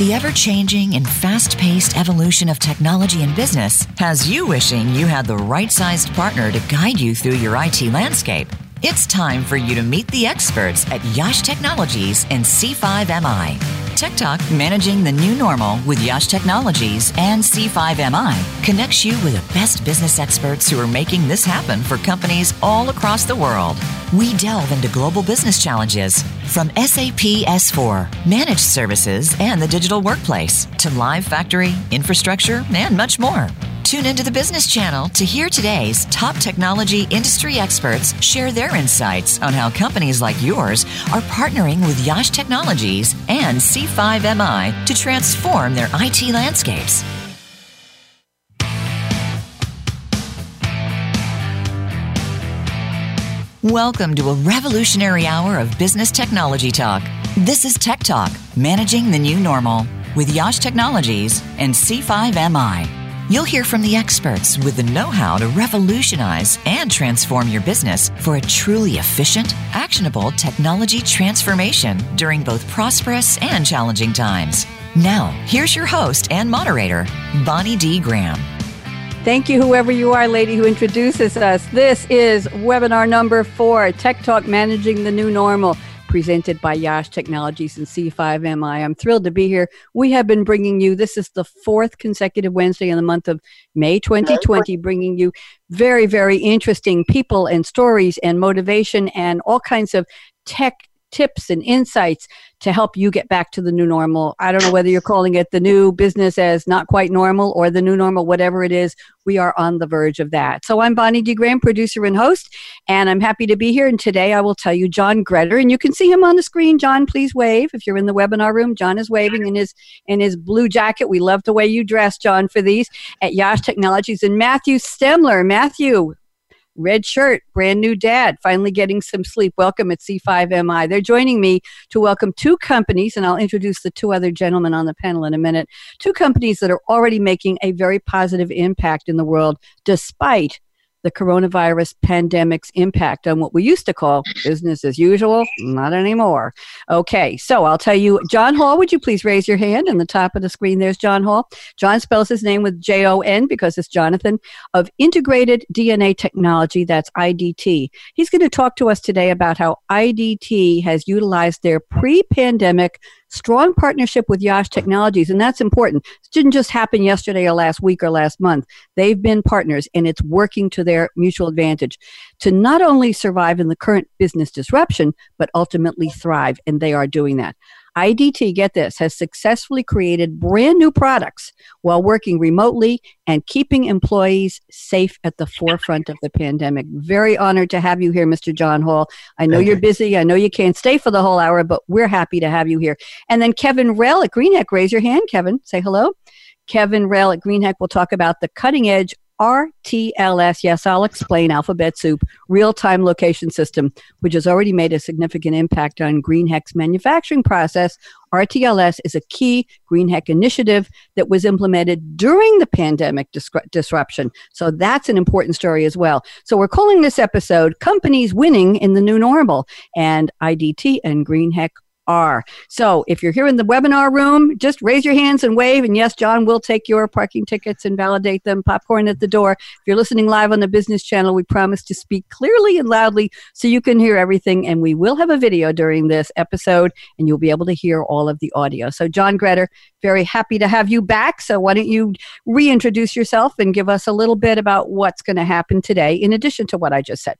The ever changing and fast paced evolution of technology and business has you wishing you had the right sized partner to guide you through your IT landscape. It's time for you to meet the experts at Yash Technologies and C5MI. Tech Talk Managing the New Normal with Yash Technologies and C5MI connects you with the best business experts who are making this happen for companies all across the world. We delve into global business challenges from SAP S4, managed services, and the digital workplace to live factory, infrastructure, and much more. Tune into the Business Channel to hear today's top technology industry experts share their insights on how companies like yours are partnering with Yash Technologies and C5MI to transform their IT landscapes. Welcome to a revolutionary hour of business technology talk. This is Tech Talk, Managing the New Normal, with Yash Technologies and C5MI. You'll hear from the experts with the know how to revolutionize and transform your business for a truly efficient, actionable technology transformation during both prosperous and challenging times. Now, here's your host and moderator, Bonnie D. Graham. Thank you, whoever you are, lady who introduces us. This is webinar number four Tech Talk Managing the New Normal, presented by Yash Technologies and C5MI. I'm thrilled to be here. We have been bringing you, this is the fourth consecutive Wednesday in the month of May 2020, bringing you very, very interesting people and stories and motivation and all kinds of tech tips and insights to help you get back to the new normal. I don't know whether you're calling it the new business as not quite normal or the new normal, whatever it is, we are on the verge of that. So I'm Bonnie D. Graham, producer and host, and I'm happy to be here. And today I will tell you John Gretter, and you can see him on the screen. John, please wave. If you're in the webinar room, John is waving in his in his blue jacket. We love the way you dress, John, for these at Yash Technologies. And Matthew Stemler. Matthew, red shirt, brand new dad, finally getting some sleep. Welcome at C5MI. They're joining me to welcome two companies, and I'll introduce the two other gentlemen on the panel in a minute. Two companies that are already making a very positive impact in the world despite the coronavirus pandemic's impact on what we used to call business as usual. Not anymore. Okay, so I'll tell you, John Hall, would you please raise your hand? in the top of the screen, there's John Hall. John spells his name with J O N because it's Jonathan of Integrated DNA Technology, that's IDT. He's going to talk to us today about how IDT has utilized their pre pandemic strong partnership with Yash Technologies, and that's important. It didn't just happen yesterday or last week or last month. They've been partners, and it's working to their mutual advantage to not only survive in the current business disruption, but ultimately thrive, and they are doing that. IDT, get this, has successfully created brand new products while working remotely and keeping employees safe at the forefront of the pandemic. Very honored to have you here, Mr. John Hall. I know you're busy. I know you can't stay for the whole hour, but we're happy to have you here. And then Kevin Rell at Greenheck, raise your hand, Kevin. Say hello. Kevin Rell at Greenheck will talk about the cutting edge RTLS, yes, I'll explain Alphabet Soup, real time location system, which has already made a significant impact on Greenheck's manufacturing process. RTLS is a key Greenheck initiative that was implemented during the pandemic disruption. So that's an important story as well. So we're calling this episode Companies Winning in the New Normal, and IDT and Greenheck are. So if you're here in the webinar room, just raise your hands and wave. And yes, John will take your parking tickets and validate them. Popcorn at the door. If you're listening live on the business channel, we promise to speak clearly and loudly so you can hear everything. And we will have a video during this episode and you'll be able to hear all of the audio. So, John Gretter, very happy to have you back. So, why don't you reintroduce yourself and give us a little bit about what's going to happen today, in addition to what I just said?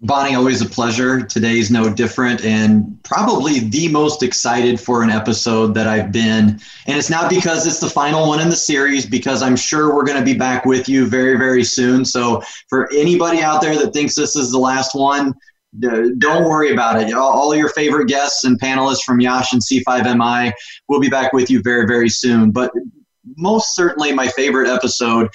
Bonnie, always a pleasure. Today's no different, and probably the most excited for an episode that I've been. And it's not because it's the final one in the series, because I'm sure we're going to be back with you very, very soon. So, for anybody out there that thinks this is the last one, don't worry about it. All your favorite guests and panelists from Yash and C5MI will be back with you very, very soon. But most certainly, my favorite episode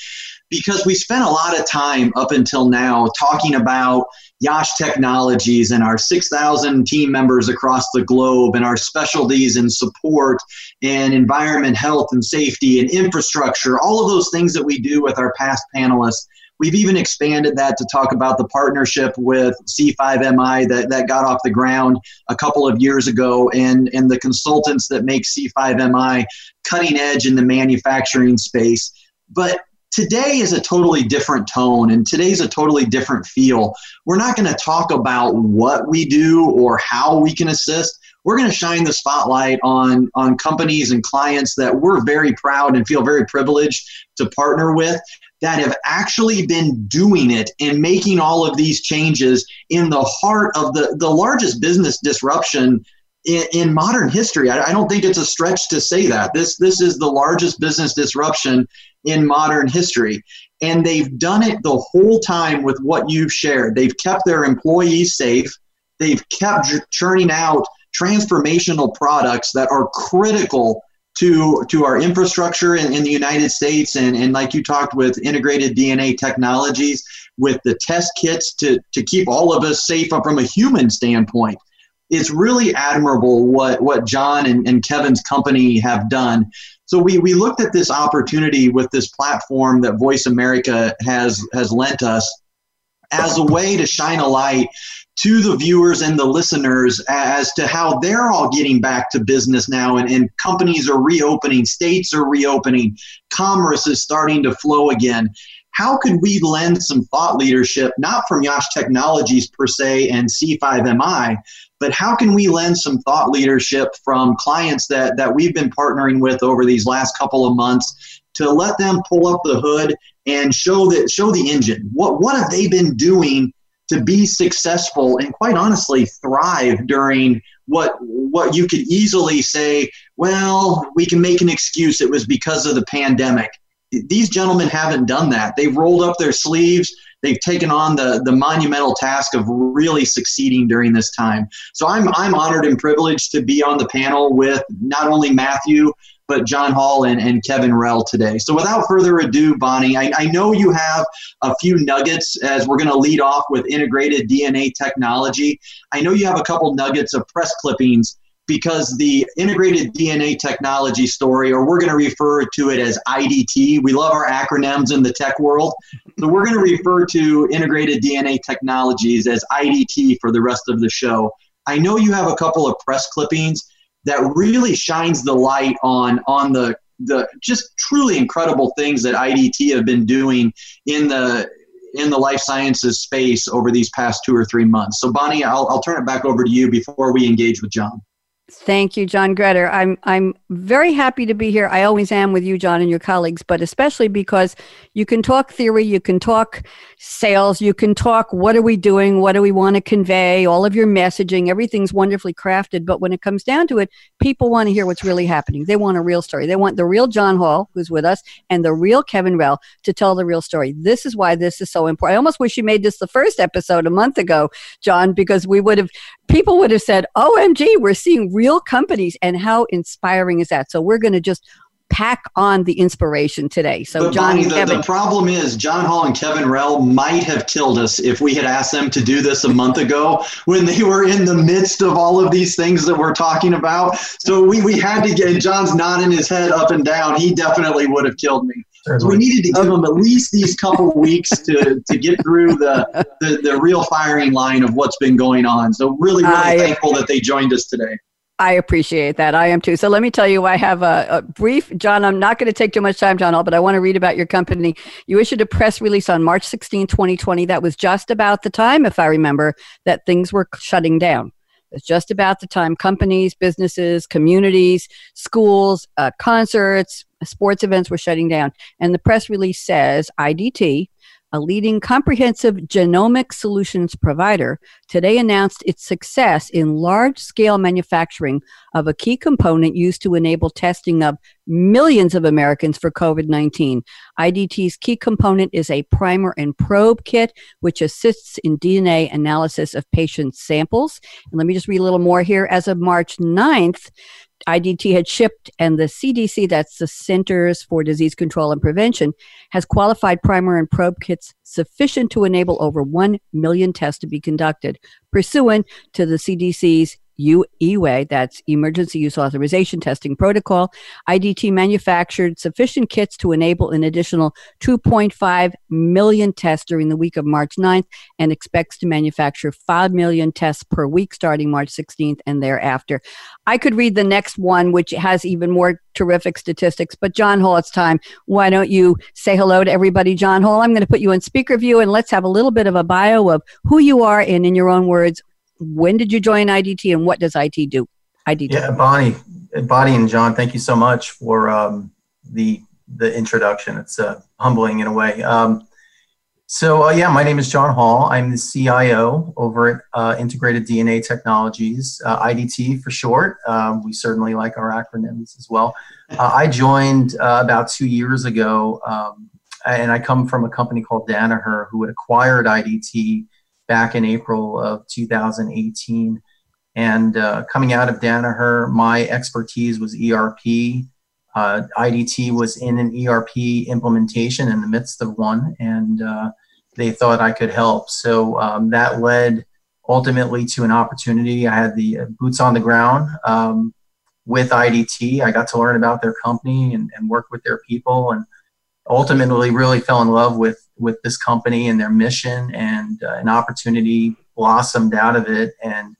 because we spent a lot of time up until now talking about Yash Technologies and our 6,000 team members across the globe and our specialties in support and environment, health and safety and infrastructure, all of those things that we do with our past panelists. We've even expanded that to talk about the partnership with C5MI that, that got off the ground a couple of years ago and, and the consultants that make C5MI cutting edge in the manufacturing space. But today is a totally different tone and today's a totally different feel. We're not going to talk about what we do or how we can assist. We're going to shine the spotlight on, on companies and clients that we're very proud and feel very privileged to partner with that have actually been doing it and making all of these changes in the heart of the, the largest business disruption in, in modern history. I, I don't think it's a stretch to say that. This, this is the largest business disruption in modern history. And they've done it the whole time with what you've shared. They've kept their employees safe. They've kept churning out transformational products that are critical to to our infrastructure in, in the United States and, and like you talked with integrated DNA technologies with the test kits to, to keep all of us safe from a human standpoint. It's really admirable what, what John and, and Kevin's company have done. So we, we looked at this opportunity with this platform that Voice America has has lent us as a way to shine a light to the viewers and the listeners as to how they're all getting back to business now and, and companies are reopening, states are reopening, commerce is starting to flow again. How could we lend some thought leadership, not from Yash Technologies per se and C5MI, but how can we lend some thought leadership from clients that, that we've been partnering with over these last couple of months to let them pull up the hood and show that show the engine? What what have they been doing to be successful and quite honestly thrive during what what you could easily say well we can make an excuse. It was because of the pandemic. These gentlemen haven't done that. They've rolled up their sleeves they've taken on the, the monumental task of really succeeding during this time. So I'm, I'm honored and privileged to be on the panel with not only Matthew, but John Hall and, and Kevin Rell today. So without further ado, Bonnie, I, I know you have a few nuggets as we're going to lead off with integrated DNA technology. I know you have a couple nuggets of press clippings because the integrated DNA technology story, or we're going to refer to it as IDT, we love our acronyms in the tech world. So we're going to refer to integrated DNA technologies as IDT for the rest of the show. I know you have a couple of press clippings that really shines the light on on the the just truly incredible things that IDT have been doing in the in the life sciences space over these past two or three months. So Bonnie, I'll, I'll turn it back over to you before we engage with John. Thank you, John Greder. I'm I'm very happy to be here. I always am with you, John, and your colleagues, but especially because you can talk theory, you can talk sales, you can talk what are we doing, what do we want to convey, all of your messaging, everything's wonderfully crafted. But when it comes down to it, people want to hear what's really happening. They want a real story. They want the real John Hall, who's with us, and the real Kevin Rell to tell the real story. This is why this is so important. I almost wish you made this the first episode a month ago, John, because we would have people would have said, OMG, we're seeing real companies. And how inspiring is that? So we're going to just pack on the inspiration today. So, but John, Bonnie, the, the, problem is John Hall and Kevin Rell might have killed us if we had asked them to do this a month ago when they were in the midst of all of these things that we're talking about. So we, we had to get John's nodding his head up and down. He definitely would have killed me. So we needed to give them at least these couple weeks to, to get through the, the, the real firing line of what's been going on. So really, really I, thankful that they joined us today. I appreciate that. I am too. So let me tell you, I have a, a brief, John. I'm not going to take too much time, John, all, but I want to read about your company. You issued a press release on March 16, 2020. That was just about the time, if I remember, that things were shutting down. It's just about the time companies, businesses, communities, schools, uh, concerts, sports events were shutting down. And the press release says IDT, a leading comprehensive genomic solutions provider, today announced its success in large scale manufacturing of a key component used to enable testing of millions of Americans for COVID 19. IDT's key component is a primer and probe kit, which assists in DNA analysis of patient samples. And let me just read a little more here. As of March 9th, IDT had shipped, and the CDC, that's the Centers for Disease Control and Prevention, has qualified primer and probe kits sufficient to enable over 1 million tests to be conducted, pursuant to the CDC's EUA, that's Emergency Use Authorization Testing Protocol. IDT manufactured sufficient kits to enable an additional 2.5 million tests during the week of March 9th and expects to manufacture 5 million tests per week starting March 16th and thereafter. I could read the next one, which has even more terrific statistics, but John Hall, it's time. Why don't you say hello to everybody, John Hall? I'm going to put you in speaker view and let's have a little bit of a bio of who you are and, in your own words, when did you join IDT and what does IT do? IDT. Yeah, Bonnie, Bonnie and John, thank you so much for um, the the introduction. It's uh, humbling in a way. Um, so uh, yeah, my name is John Hall. I'm the CIO over at uh, Integrated DNA Technologies, uh, IDT for short. Um, we certainly like our acronyms as well. Uh, I joined about two years ago, um, and I come from a company called Danaher, who had acquired IDT back in April of 2018. And uh, coming out of Danaher, my expertise was ERP. Uh, IDT was in an ERP implementation in the midst of one, and uh, they thought I could help. So um, that led ultimately to an opportunity. I had the uh, boots on the ground um, with IDT. I got to learn about their company and, and work with their people, and ultimately really fell in love with with this company and their mission and uh, an opportunity blossomed out of it. And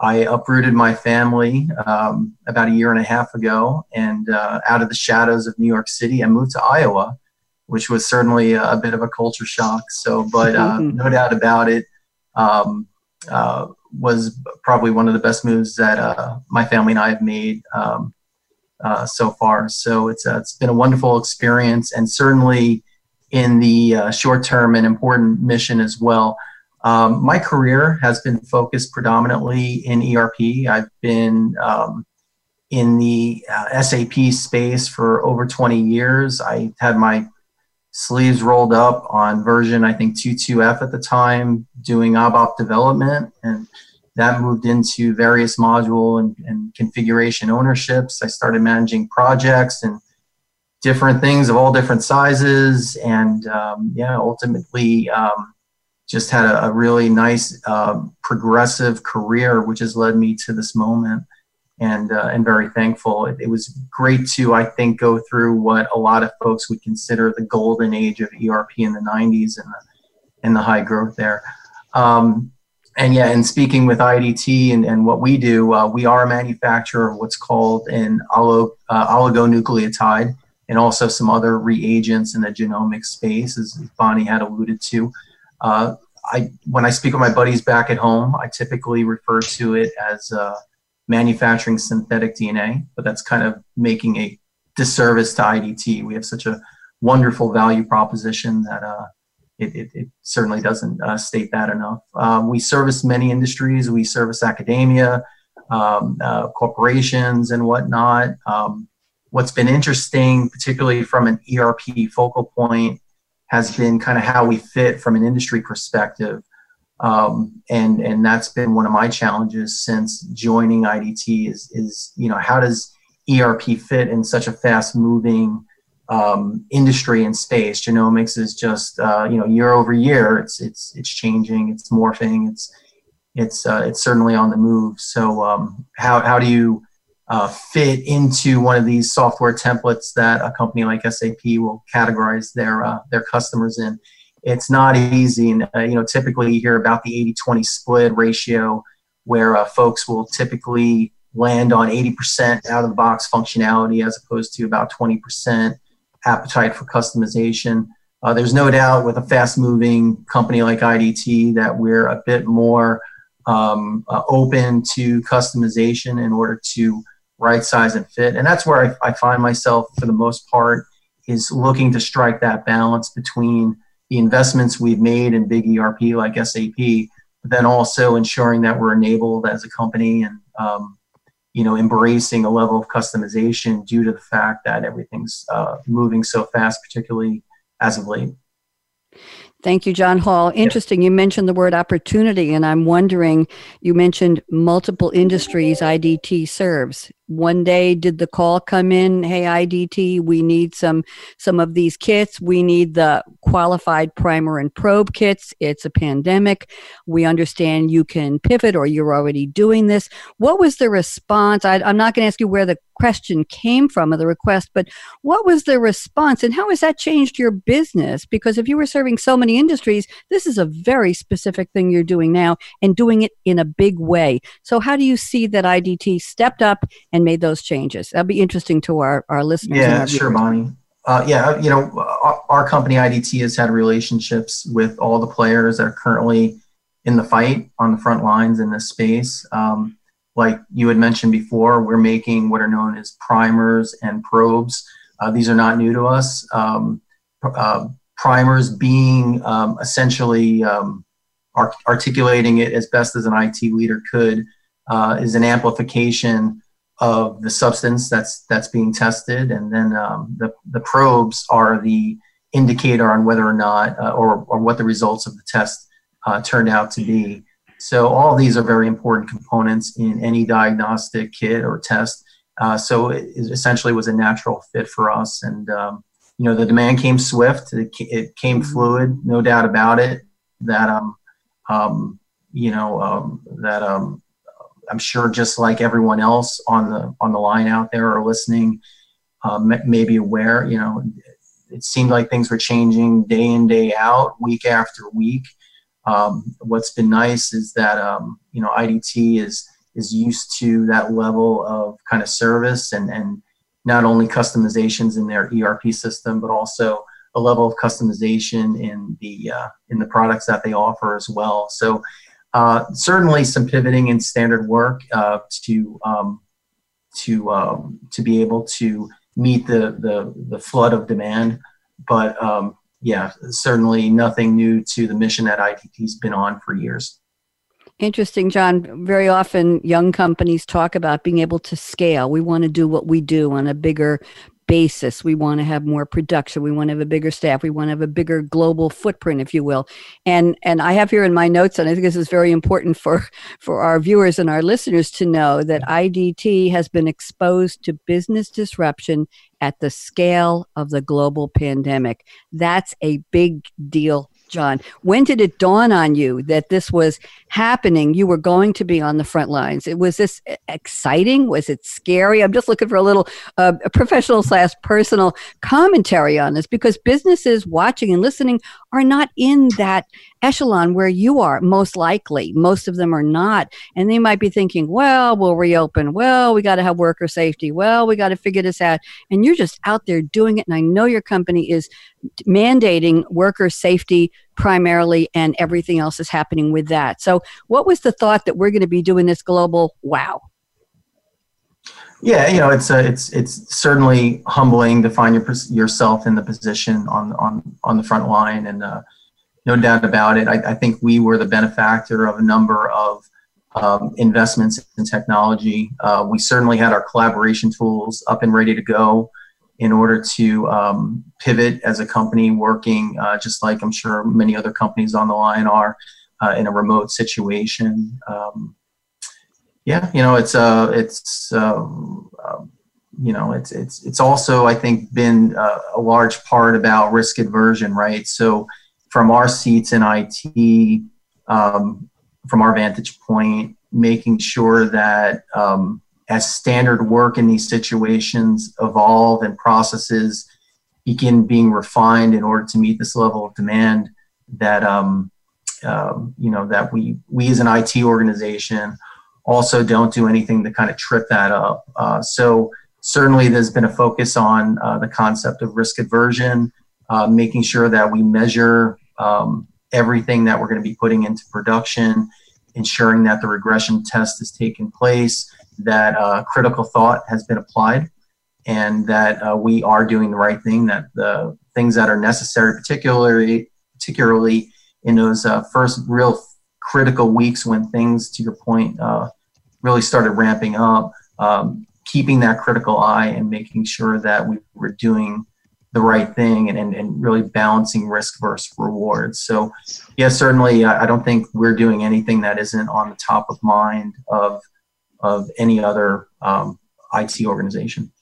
i uprooted my family um, about a year and a half ago and uh, out of the shadows of new york city i moved to iowa which was certainly a, a bit of a culture shock. So but uh, mm-hmm. no doubt about it um, uh, was probably one of the best moves that uh, my family and i have made um, uh, so far. So it's, it's been a wonderful experience and certainly in the uh, short term and important mission as well. Um, my career has been focused predominantly in ERP. I've been um, in the uh, SAP space for over 20 years. I had my sleeves rolled up on version, I think 22F at the time, doing ABAP development. And that moved into various module and, and configuration ownerships. I started managing projects and different things of all different sizes, and um, yeah, ultimately um, just had a, a really nice uh, progressive career, which has led me to this moment, and uh, and very thankful. It, it, was great to I think go through what a lot of folks would consider the golden age of ERP in the '90s and the and the high growth there. Um, and yeah, and speaking with IDT and, and what we do, uh, we are a manufacturer of what's called an uh, oligonucleotide and also some other reagents in the genomic space, as Bonnie had alluded to. Uh, I, when I speak with my buddies back at home, I typically refer to it as uh, manufacturing synthetic DNA, but that's kind of making a disservice to IDT. We have such a wonderful value proposition that uh, it, it, it, certainly doesn't uh, state that enough. Um, we service many industries. We service academia, um, uh, corporations, and whatnot. Um, what's been interesting, particularly from an ERP focal point, has been kind of how we fit from an industry perspective. Um, and and that's been one of my challenges since joining IDT is is you know how does ERP fit in such a fast moving um, industry and space? Genomics is just uh, you know year over year it's it's it's changing, it's morphing, it's it's uh, it's certainly on the move. So um, how how do you uh, fit into one of these software templates that a company like SAP will categorize their uh, their customers in. It's not easy, and uh, you know typically you hear about the 80-20 split ratio, where uh, folks will typically land on 80% out of the box functionality as opposed to about 20% appetite for customization. Uh, there's no doubt with a fast moving company like IDT that we're a bit more um, uh, open to customization in order to right size and fit. And that's where I, I find myself for the most part is looking to strike that balance between the investments we've made in big ERP like SAP, but then also ensuring that we're enabled as a company and um, you know embracing a level of customization due to the fact that everything's uh, moving so fast, particularly as of late. Thank you, John Hall. Interesting. You mentioned the word opportunity, and I'm wondering you mentioned multiple industries IDT serves. One day did the call come in hey idt we need some some of these kits. We need the qualified primer and probe kits. It's a pandemic. We understand you can pivot or you're already doing this. What was the response? I, i'm not going to ask you where the question came from or the request, but what was the response and how has that changed your business? Because if you were serving so many industries, this is a very specific thing you're doing now and doing it in a big way. So, how do you see that IDT stepped up and made those changes? That'd be interesting to our, our listeners. Yeah, our sure, Bonnie. Uh, yeah, you know, our, our, company IDT has had relationships with all the players that are currently in the fight on the front lines in this space. Um, like you had mentioned before, we're making what are known as primers and probes. Uh, these are not new to us. Um, uh, primers being um, essentially um, art- articulating it as best as an IT leader could uh, is an amplification of the substance that's that's being tested, and then um, the the probes are the indicator on whether or not uh, or or what the results of the test uh, turned out to be. So all these are very important components in any diagnostic kit or test. Uh, so it, essentially was a natural fit for us. And, um, you know, the demand came swift. It, it, came mm-hmm. fluid, no doubt about it. That, um, um, you know, um, that um, I'm sure just like everyone else on the on the line out there or listening, uh, may be aware. You know, it seemed like things were changing day in day out, week after week. Um, what's been nice is that um, you know IDT is is used to that level of kind of service and and not only customizations in their ERP system, but also a level of customization in the uh, in the products that they offer as well. So uh, certainly some pivoting in standard work uh, to um, to um, to be able to meet the the, the flood of demand, but um, yeah, certainly nothing new to the mission that IDT's been on for years. Interesting, John. Very often, young companies talk about being able to scale. We want to do what we do on a bigger basis. We want to have more production. We want to have a bigger staff. We want to have a bigger global footprint, if you will. And and I have here in my notes, and I think this is very important for for our viewers and our listeners to know that IDT has been exposed to business disruption at the scale of the global pandemic. That's a big deal John. When did it dawn on you that this was happening? You were going to be on the front lines. It was this exciting? Was it scary? I'm just looking for a little uh, professional slash personal commentary on this because businesses watching and listening are not in that echelon where you are, most likely. Most of them are not. And they might be thinking, well, we'll reopen. Well, we got to have worker safety. Well, we got to figure this out. And you're just out there doing it. And I know your company is mandating worker safety primarily, and everything else is happening with that. So, what was the thought that we're going to be doing this global wow? Yeah, you know, it's uh, it's it's certainly humbling to find your, yourself in the position on on on the front line, and uh, no doubt about it. I, I, think we were the benefactor of a number of um, investments in technology. Uh, we certainly had our collaboration tools up and ready to go in order to um, pivot as a company working, uh, just like I'm sure many other companies on the line are uh, in a remote situation. Um, yeah, you know, it's uh, it's um, you know, it's it's it's also I think been uh, a large part about risk aversion, right? So from our seats in IT, um, from our vantage point, making sure that um, as standard work in these situations evolve and processes begin being refined in order to meet this level of demand, that um, um, you know that we we as an IT organization also don't do anything to kind of trip that up. Uh, so certainly there's been a focus on uh, the concept of risk aversion, uh, making sure that we measure um, everything that we're going to be putting into production, ensuring that the regression test is taking place, that uh, critical thought has been applied, and that uh, we are doing the right thing. That the things that are necessary, particularly particularly in those uh, first real critical weeks when things, to your point, uh, really started ramping up, um, keeping that critical eye and making sure that we were doing the right thing and, and, and really balancing risk versus rewards. So, yeah, certainly, I don't think we're doing anything that isn't on the top of mind of of any other um, IT organization.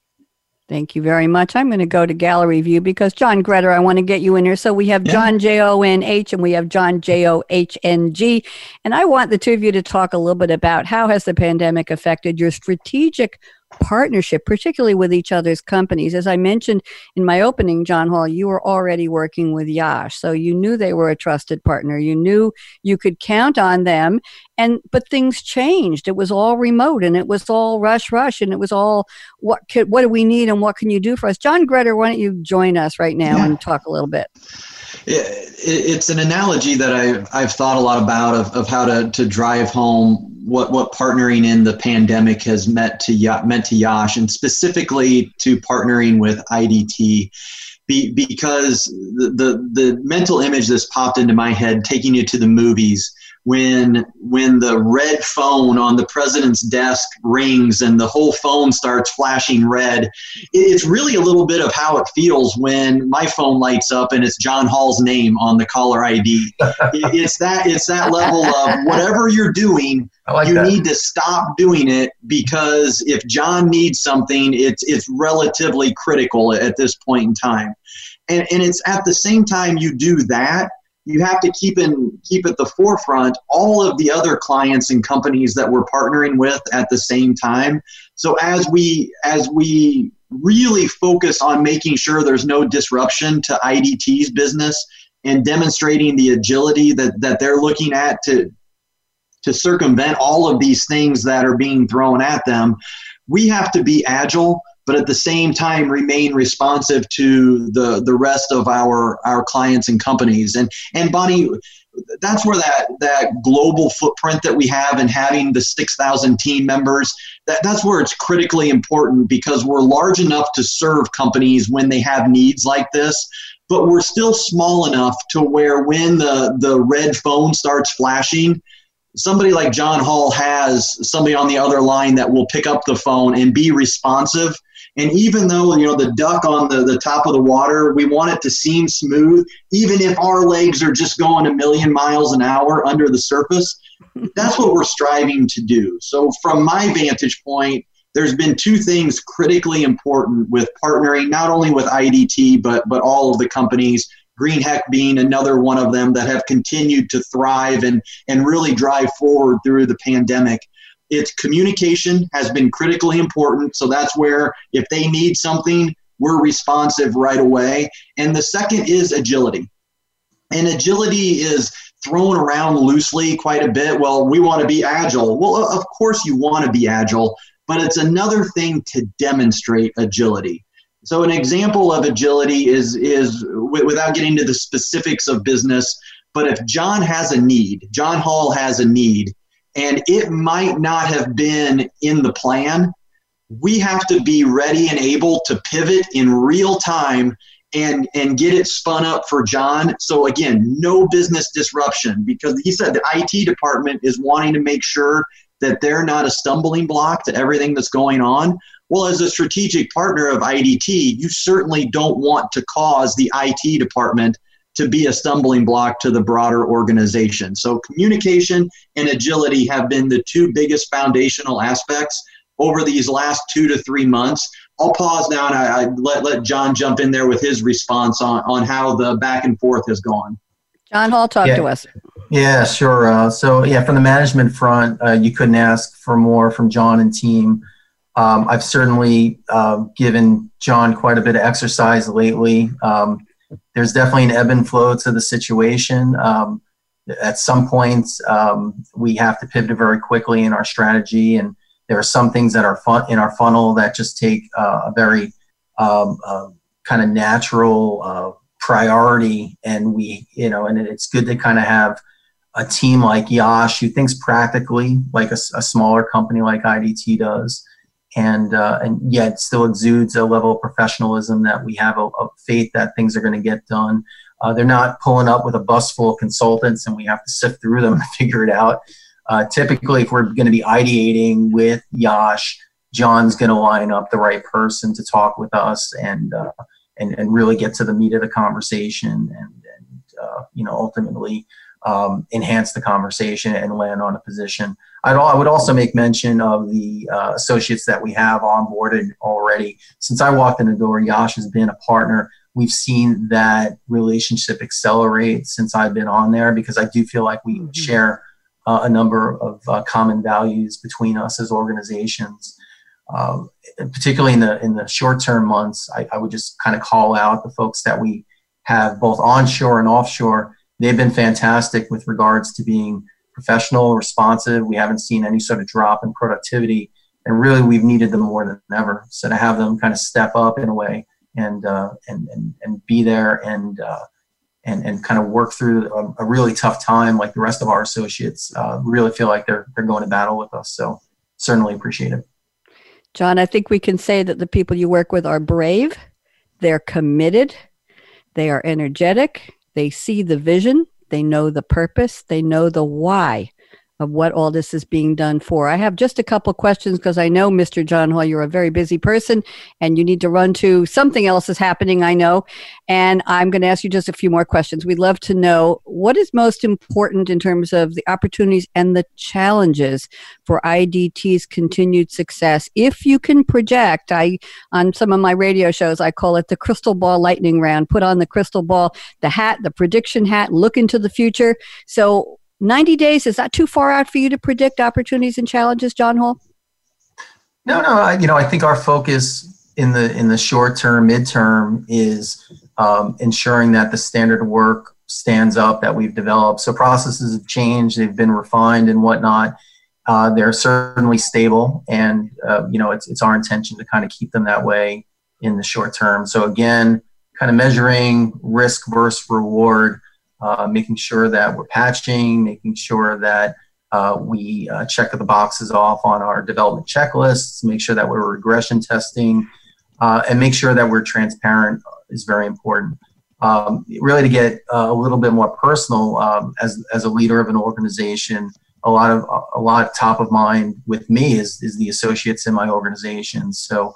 Thank you very much. I'm going to go to gallery view because John Gretter, I want to get you in here. So we have yeah. John J O N H and we have John J O H N G, and I want the two of you to talk a little bit about how has the pandemic affected your strategic partnership, particularly with each other's companies. As I mentioned in my opening, John Hall, you were already working with Yash, so you knew they were a trusted partner. You knew you could count on them, and but things changed. It was all remote, and it was all rush, rush, and it was all what could, what do we need, and what can you do for us? John Gretter, why don't you join us right now yeah. and talk a little bit? it's an analogy that I've, I've thought a lot about of, of how to, to drive home what, what partnering in the pandemic has meant to, meant to Yash and specifically to partnering with IDT. Be, because the, the, the mental image that's popped into my head taking you to the movies when when the red phone on the president's desk rings and the whole phone starts flashing red it's really a little bit of how it feels when my phone lights up and it's john hall's name on the caller id it's that it's that level of whatever you're doing like you that. need to stop doing it because if john needs something it's it's relatively critical at this point in time and, and it's at the same time you do that you have to keep in keep at the forefront all of the other clients and companies that we're partnering with at the same time so as we as we really focus on making sure there's no disruption to idt's business and demonstrating the agility that that they're looking at to to circumvent all of these things that are being thrown at them we have to be agile but at the same time remain responsive to the the rest of our our clients and companies. And and Bonnie, that's where that that global footprint that we have and having the 6,000 team members that, that's where it's critically important because we're large enough to serve companies when they have needs like this but we're still small enough to where when the the red phone starts flashing somebody like John Hall has somebody on the other line that will pick up the phone and be responsive and even though, you know, the duck on the, the top of the water, we want it to seem smooth, even if our legs are just going a million miles an hour under the surface. That's what we're striving to do. So, from my vantage point, there's been two things critically important with partnering, not only with IDT, but, but all of the companies. Greenheck being another one of them that have continued to thrive and, and really drive forward through the pandemic. It's communication has been critically important. So that's where if they need something, we're responsive right away. And the second is agility. And agility is thrown around loosely quite a bit. Well, we want to be agile. Well, of course you want to be agile, but it's another thing to demonstrate agility. So an example of agility is is without getting into the specifics of business, but if John has a need, John Hall has a need, and it might not have been in the plan. We have to be ready and able to pivot in real time and and get it spun up for John. So again, no business disruption because he said the IT department is wanting to make sure that they're not a stumbling block to everything that's going on. Well, as a strategic partner of IDT, you certainly don't want to cause the IT department to be a stumbling block to the broader organization. So, communication and agility have been the two biggest foundational aspects over these last two to three months. I'll pause now and I, I let, let John jump in there with his response on, on how the back and forth has gone. John Hall, talk yeah. to us. Yeah, sure. Uh, so, yeah, from the management front, uh, you couldn't ask for more from John and team. Um, I've certainly uh, given John quite a bit of exercise lately. Um, there's definitely an ebb and flow to the situation. Um, at some points, um, we have to pivot very quickly in our strategy, and there are some things that are fun in our funnel that just take uh, a very um, uh, kind of natural uh, priority, and we, you know, and it's good to kind of have a team like Yash who thinks practically like a, a smaller company like IDT does and uh, and yet still exudes a level of professionalism that we have a, a faith that things are going to get done. Uh, they're not pulling up with a bus full of consultants and we have to sift through them and figure it out. Uh, typically, if we're going to be ideating with Yash, John's going to line up the right person to talk with us and uh, and and really get to the meat of the conversation and and uh, you know ultimately um, enhance the conversation and land on a position. I'd, I would also make mention of the uh, associates that we have onboarded already. Since I walked in the door, Yash has been a partner. We've seen that relationship accelerate since I've been on there because I do feel like we mm-hmm. share uh, a number of uh, common values between us as organizations. Um, particularly in the in the short term months, I, I would just kind of call out the folks that we have both onshore and offshore. They've been fantastic with regards to being professional, responsive. We haven't seen any sort of drop in productivity, and really we've needed them more than ever. So to have them kind of step up in a way and uh, and, and and be there and uh, and and kind of work through a, a, really tough time like the rest of our associates, uh, really feel like they're they're going to battle with us. So certainly appreciate it. John, I think we can say that the people you work with are brave, they're committed, they are energetic, they see the vision, they know the purpose, they know the why of what all this is being done for. I have just a couple questions because I know, Mr. John Hall, you're a very busy person and you need to run to something else is happening, I know. And I'm going to ask you just a few more questions. We'd love to know what is most important in terms of the opportunities and the challenges for IDT's continued success. If you can project, I on some of my radio shows, I call it the crystal ball lightning round. Put on the crystal ball, the hat, the prediction hat, look into the future. So 90 days, is that too far out for you to predict opportunities and challenges, John Hall? No, no. I, you know, I think our focus in the in the short term, midterm is um, ensuring that the standard work stands up that we've developed. So processes have changed, they've been refined and whatnot. Uh, they're certainly stable, and uh, you know, it's it's our intention to kind of keep them that way in the short term. So again, kind of measuring risk versus reward uh, making sure that we're patching, making sure that uh, we uh, check the boxes off on our development checklists, make sure that we're regression testing, uh, and make sure that we're transparent is very important. Um, really, to get uh, a little bit more personal, um, as, as a leader of an organization, a lot of a lot top of mind with me is, is the associates in my organization. So,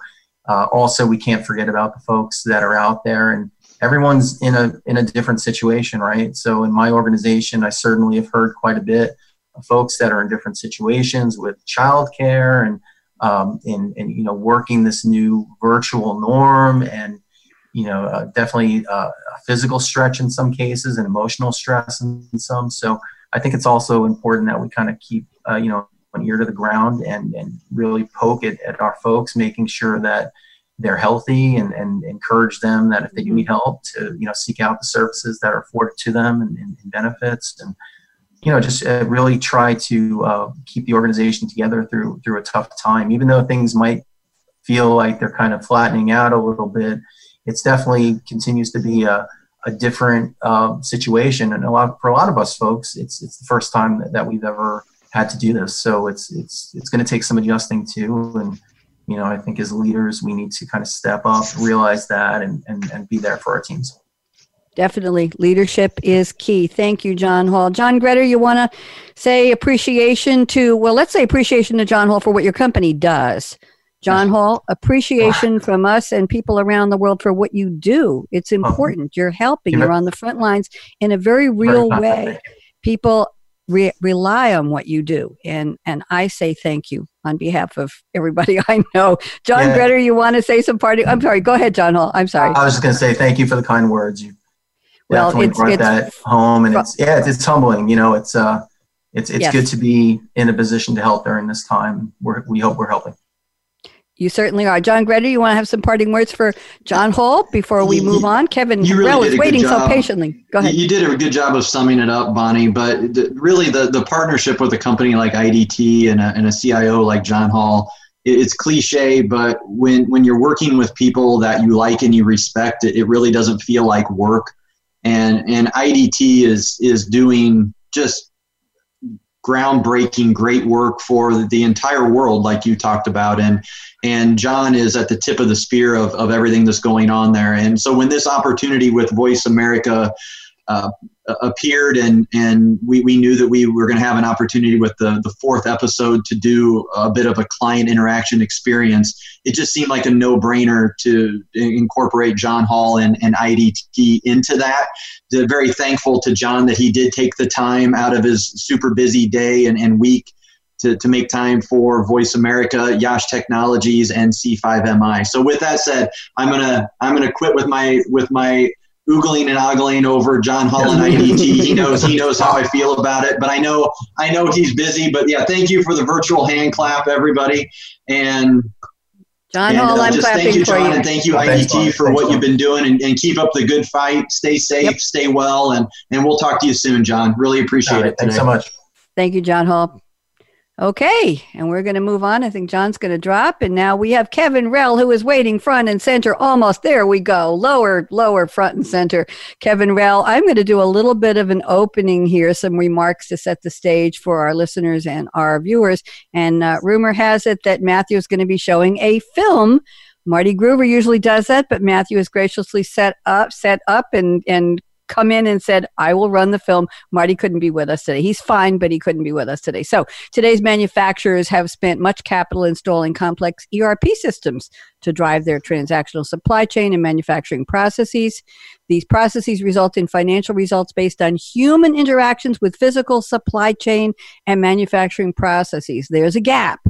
uh, also we can't forget about the folks that are out there and everyone's in a in a different situation, right? So in my organization, I certainly have heard quite a bit of folks that are in different situations with childcare and um, and and you know working this new virtual norm and you know uh, definitely uh, a physical stretch in some cases and emotional stress in, in some. So I think it's also important that we kind of keep uh, you know an ear to the ground and and really poke it at our folks, making sure that they're healthy and, and encourage them that if they need help to you know seek out the services that are afforded to them and, and, and benefits. And you know just uh, really try to uh, keep the organization together through through a tough time. Even though things might feel like they're kind of flattening out a little bit it's definitely continues to be a, a different uh, situation. And a lot for a lot of us folks it's it's the first time that, that we've ever had to do this. So it's it's it's going to take some adjusting too. And you know, I think as leaders, we need to kind of step up, realize that, and, and, and be there for our teams. Definitely. Leadership is key. Thank you, John Hall. John Greder, you want to say appreciation to, well, let's say appreciation to John Hall for what your company does. John Hall, appreciation from us and people around the world for what you do. It's uh-huh. important. You're helping. You're on the front lines in a very real way. People re- rely on what you do. And, and I say thank you on behalf of everybody I know. John yeah. You want to say some party? I'm sorry. Go ahead, John Hall. I'm sorry. I was just going to say thank you for the kind words. You well, definitely it's, brought it's, that home, and it's yeah, it's, it's humbling. You know, it's uh, it's it's yes. good to be in a position to help during this time. We're, we hope we're helping. You certainly are. John Greder, you want to have some parting words for John Hall before we move on? Kevin you really is waiting so patiently. Go ahead. You did a good job of summing it up, Bonnie. But the, really, the, the partnership with a company like IDT and a, and a CIO like John Hall, it's cliche, but when, when you're working with people that you like and you respect, it, it really doesn't feel like work. And, and IDT is, is doing just groundbreaking great work for the entire world like you talked about. And and john is at the tip of the spear of, of everything that's going on there. And so when this opportunity with voice america uh, Uh, appeared and and we, we knew that we were going to have an opportunity with the the fourth episode to do a bit of a client interaction experience it just seemed like a no-brainer to incorporate john hall and, and idt into that very thankful to john that he did take the time out of his super busy day and, and week to, to make time for Voice America, Yash Technologies, and C5MI. So with that said, I'm gonna I'm gonna quit with my with my oogling and ogling over John Hall and IDT. He knows he knows how I feel about it, but I know I know he's busy. But yeah, thank you for the virtual hand clap, everybody, and. John and, Hall, uh, I'm just clapping thank you, John, for you. and thank you, IDT, Thanks, for Thanks, what John. you've been doing, and, and keep up the good fight. Stay safe, Yep. stay well, and and we'll talk to you soon, John. Really appreciate All right, it. thanks today. so much. Thank you, John Hall. Okay, and we're going to move on. I think John's going to drop, and now we have Kevin Rell, who is waiting front and center. Almost there we go. Lower, lower, front and center. Kevin Rell. I'm going to do a little bit of an opening here, some remarks to set the stage for our listeners and our viewers. And uh, rumor has it that Matthew is going to be showing a film. Marty Groover usually does that, but Matthew has graciously set up, set up, and and come in and said, I will run the film. Marty couldn't be with us today. He's fine, but he couldn't be with us today. So today's manufacturers have spent much capital installing complex ERP systems to drive their transactional supply chain and manufacturing processes. These processes result in financial results based on human interactions with physical supply chain and manufacturing processes. There's a gap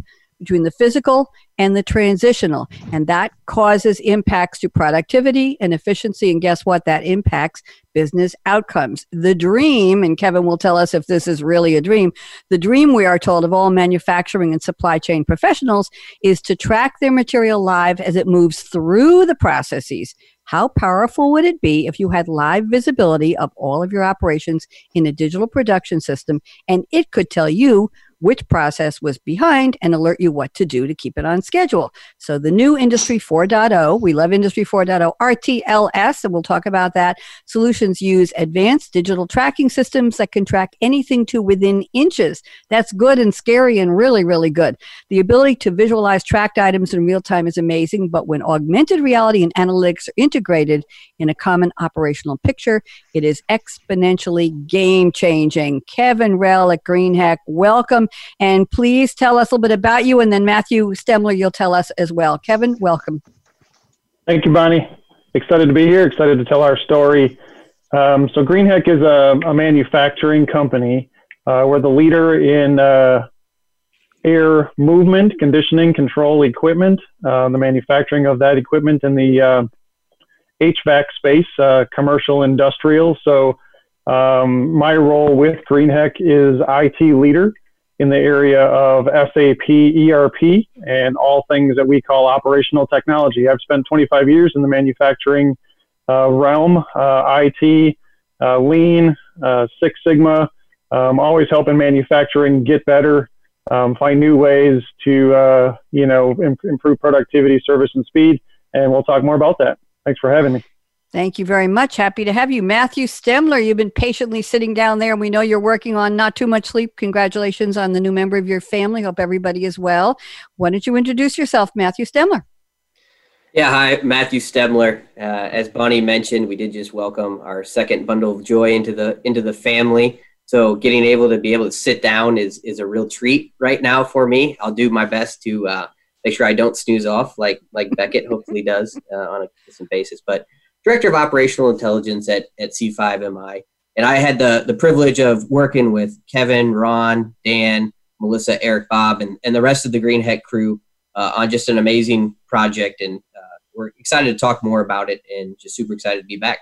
between the physical and the transactional, and that causes impacts to productivity and efficiency. And guess what? That impacts business outcomes. The dream, and Kevin will tell us if this is really a dream, the dream we are told of all manufacturing and supply chain professionals is to track their material live as it moves through the processes. How powerful would it be if you had live visibility of all of your operations in a digital production system and it could tell you which process was behind and alert you what to do to keep it on schedule. So the new Industry 4.0, we love Industry 4.0, RTLS, and we'll talk about that. Solutions use advanced digital tracking systems that can track anything to within inches. That's good and scary and really, really good. The ability to visualize tracked items in real time is amazing, but when augmented reality and analytics are integrated in a common operational picture, it is exponentially game changing. Kevin Rell at Greenheck, welcome. And please tell us a little bit about you. And then Matthew Stemler, you'll tell us as well. Kevin, welcome. Thank you, Bonnie. Excited to be here. Excited to tell our story. Um, so, Greenheck is a, a manufacturing company. Uh, we're the leader in uh, air movement, conditioning, control equipment, uh, the manufacturing of that equipment in the uh, HVAC space, uh, commercial, industrial. So, um, my role with Greenheck is IT leader in the area of SAP ERP and all things that we call operational technology. I've spent 25 years in the manufacturing uh, realm, uh, IT, uh, Lean, uh, Six Sigma, um, always helping manufacturing get better, um, find new ways to uh, you know im- improve productivity, service, and speed. And we'll talk more about that. Thanks for having me. Thank you very much. Happy to have you. Matthew Stemler, you've been patiently sitting down there, we know you're working on not too much sleep. Congratulations on the new member of your family. Hope everybody is well. Why don't you introduce yourself, Matthew Stemler? Yeah, hi, Matthew Stemler. Uh, as Bonnie mentioned, we did just welcome our second bundle of joy into the into the family. So getting able to be able to sit down is is a real treat right now for me. I'll do my best to uh, make sure I don't snooze off like like Beckett hopefully does uh, on a consistent basis. But director of operational intelligence at at C5MI, and I had the the privilege of working with Kevin, Ron, Dan, Melissa, Eric, Bob, and and the rest of the Greenheck crew uh, on just an amazing project and. Uh, we're excited to talk more about it and just super excited to be back.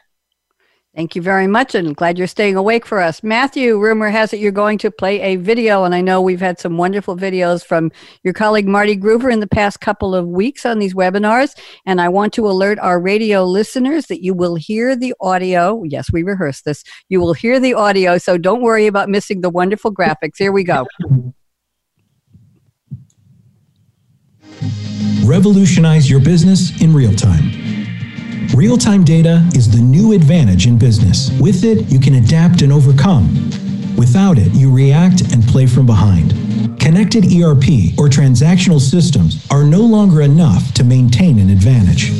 Thank you very much, and glad you're staying awake for us. Matthew, rumor has it you're going to play a video, and I know we've had some wonderful videos from your colleague Marty Groover in the past couple of weeks on these webinars. And I want to alert our radio listeners that you will hear the audio. Yes, we rehearsed this. You will hear the audio, so don't worry about missing the wonderful graphics. Here we go. Revolutionize your business in real time. Real time data is the new advantage in business. With it, you can adapt and overcome. Without it, you react and play from behind. Connected ERP or transactional systems are no longer enough to maintain an advantage.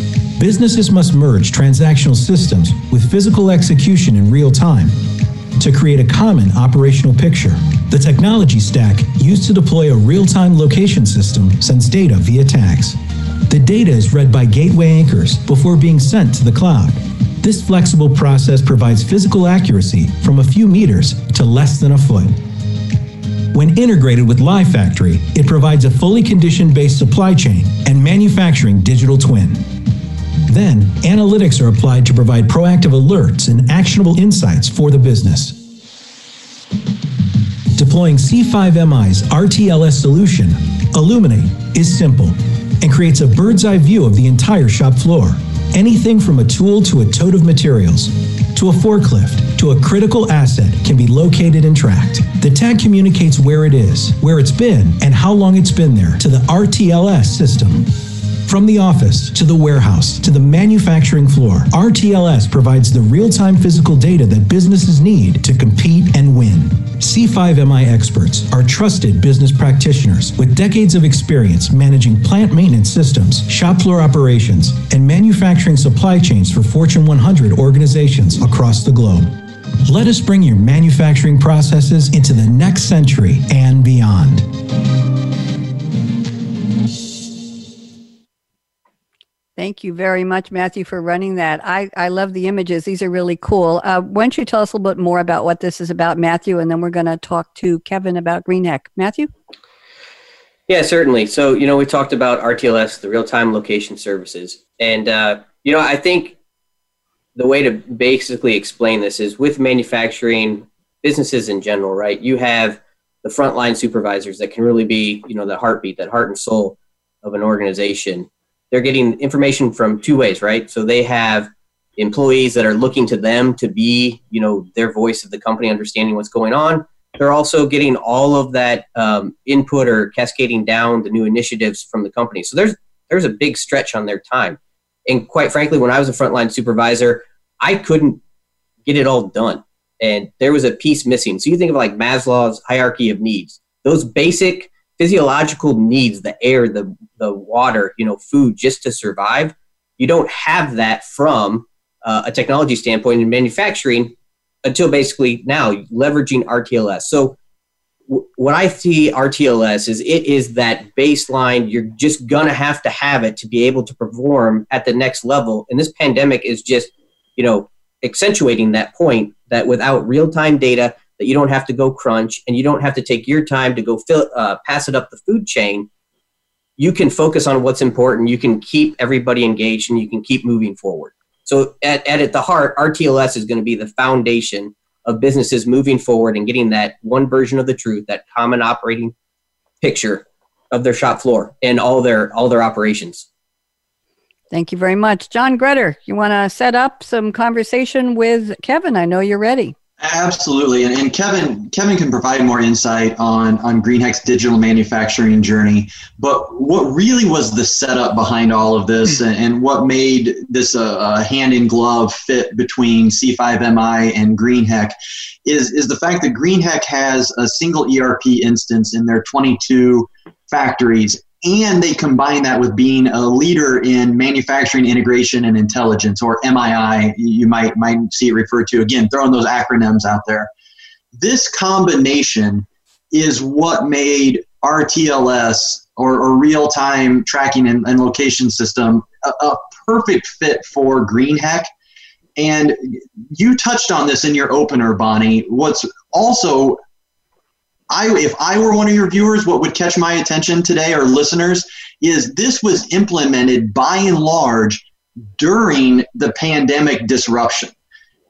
Businesses must merge transactional systems with physical execution in real time. to create a common operational picture. The technology stack used to deploy a real time location system sends data via tags. The data is read by gateway anchors before being sent to the cloud. This flexible process provides physical accuracy from a few meters to less than a foot. When integrated with Live Factory, it provides a fully condition based supply chain and manufacturing digital twin. Then, analytics are applied to provide proactive alerts and actionable insights for the business. Deploying C5MI's RTLS solution, Illuminate, is simple and creates a bird's eye view of the entire shop floor. Anything from a tool to a tote of materials, to a forklift, to a critical asset can be located and tracked. The tag communicates where it is, where it's been, and how long it's been there to the RTLS system. From the office to the warehouse to the manufacturing floor, RTLS provides the real time physical data that businesses need to compete and win. C5MI experts are trusted business practitioners with decades of experience managing plant maintenance systems, shop floor operations, and manufacturing supply chains for Fortune 100 organizations across the globe. Let us bring your manufacturing processes into the next century and beyond. Thank you very much, Matthew, for running that. I, I love the images. These are really cool. Uh, why don't you tell us a little bit more about what this is about, Matthew, and then we're going to talk to Kevin about Greenheck. Matthew? Yeah, certainly. So, you know, we talked about RTLS, the real time location services. And, uh, you know, I think the way to basically explain this is with manufacturing businesses in general, right? You have the frontline supervisors that can really be, you know, the heartbeat, that heart and soul of an organization they're getting information from two ways, right? So they have employees that are looking to them to be, you know, their voice of the company, understanding what's going on. They're also getting all of that um, input or cascading down the new initiatives from the company. So there's there's a big stretch on their time. And quite frankly, when I was a frontline supervisor, I couldn't get it all done, and there was a piece missing. So you think of like Maslow's hierarchy of needs; those basic physiological needs, the air, the the water, you know, food just to survive. You don't have that from uh, a technology standpoint in manufacturing until basically now leveraging RTLS. So w- what I see RTLS is it is that baseline. You're just gonna have to have it to be able to perform at the next level. And this pandemic is just, you know, accentuating that point that without real time data, that you don't have to go crunch and you don't have to take your time to go fill, uh, pass it up the food chain you can focus on what's important. You can keep everybody engaged and you can keep moving forward. So at, at, at the heart, RTLS is going to be the foundation of businesses moving forward and getting that one version of the truth, that common operating picture of their shop floor and all their all their operations. Thank you very much. John Gretter, you want to set up some conversation with Kevin? I know you're ready. Absolutely, and, and Kevin Kevin can provide more insight on on Greenheck's digital manufacturing journey. But what really was the setup behind all of this, and, and what made this a, a, hand in glove fit between C5MI and Greenheck, is is the fact that Greenheck has a single ERP instance in their 22 factories and they combine that with being a leader in manufacturing integration and intelligence or MII you might might see it referred to. Again throwing those acronyms out there. This combination is what made RTLS or, or real-time tracking and, and location system a, a, perfect fit for Greenheck and you touched on this in your opener Bonnie. What's also I, if I were one of your viewers, what would catch my attention today or listeners is this was implemented by and large during the pandemic disruption.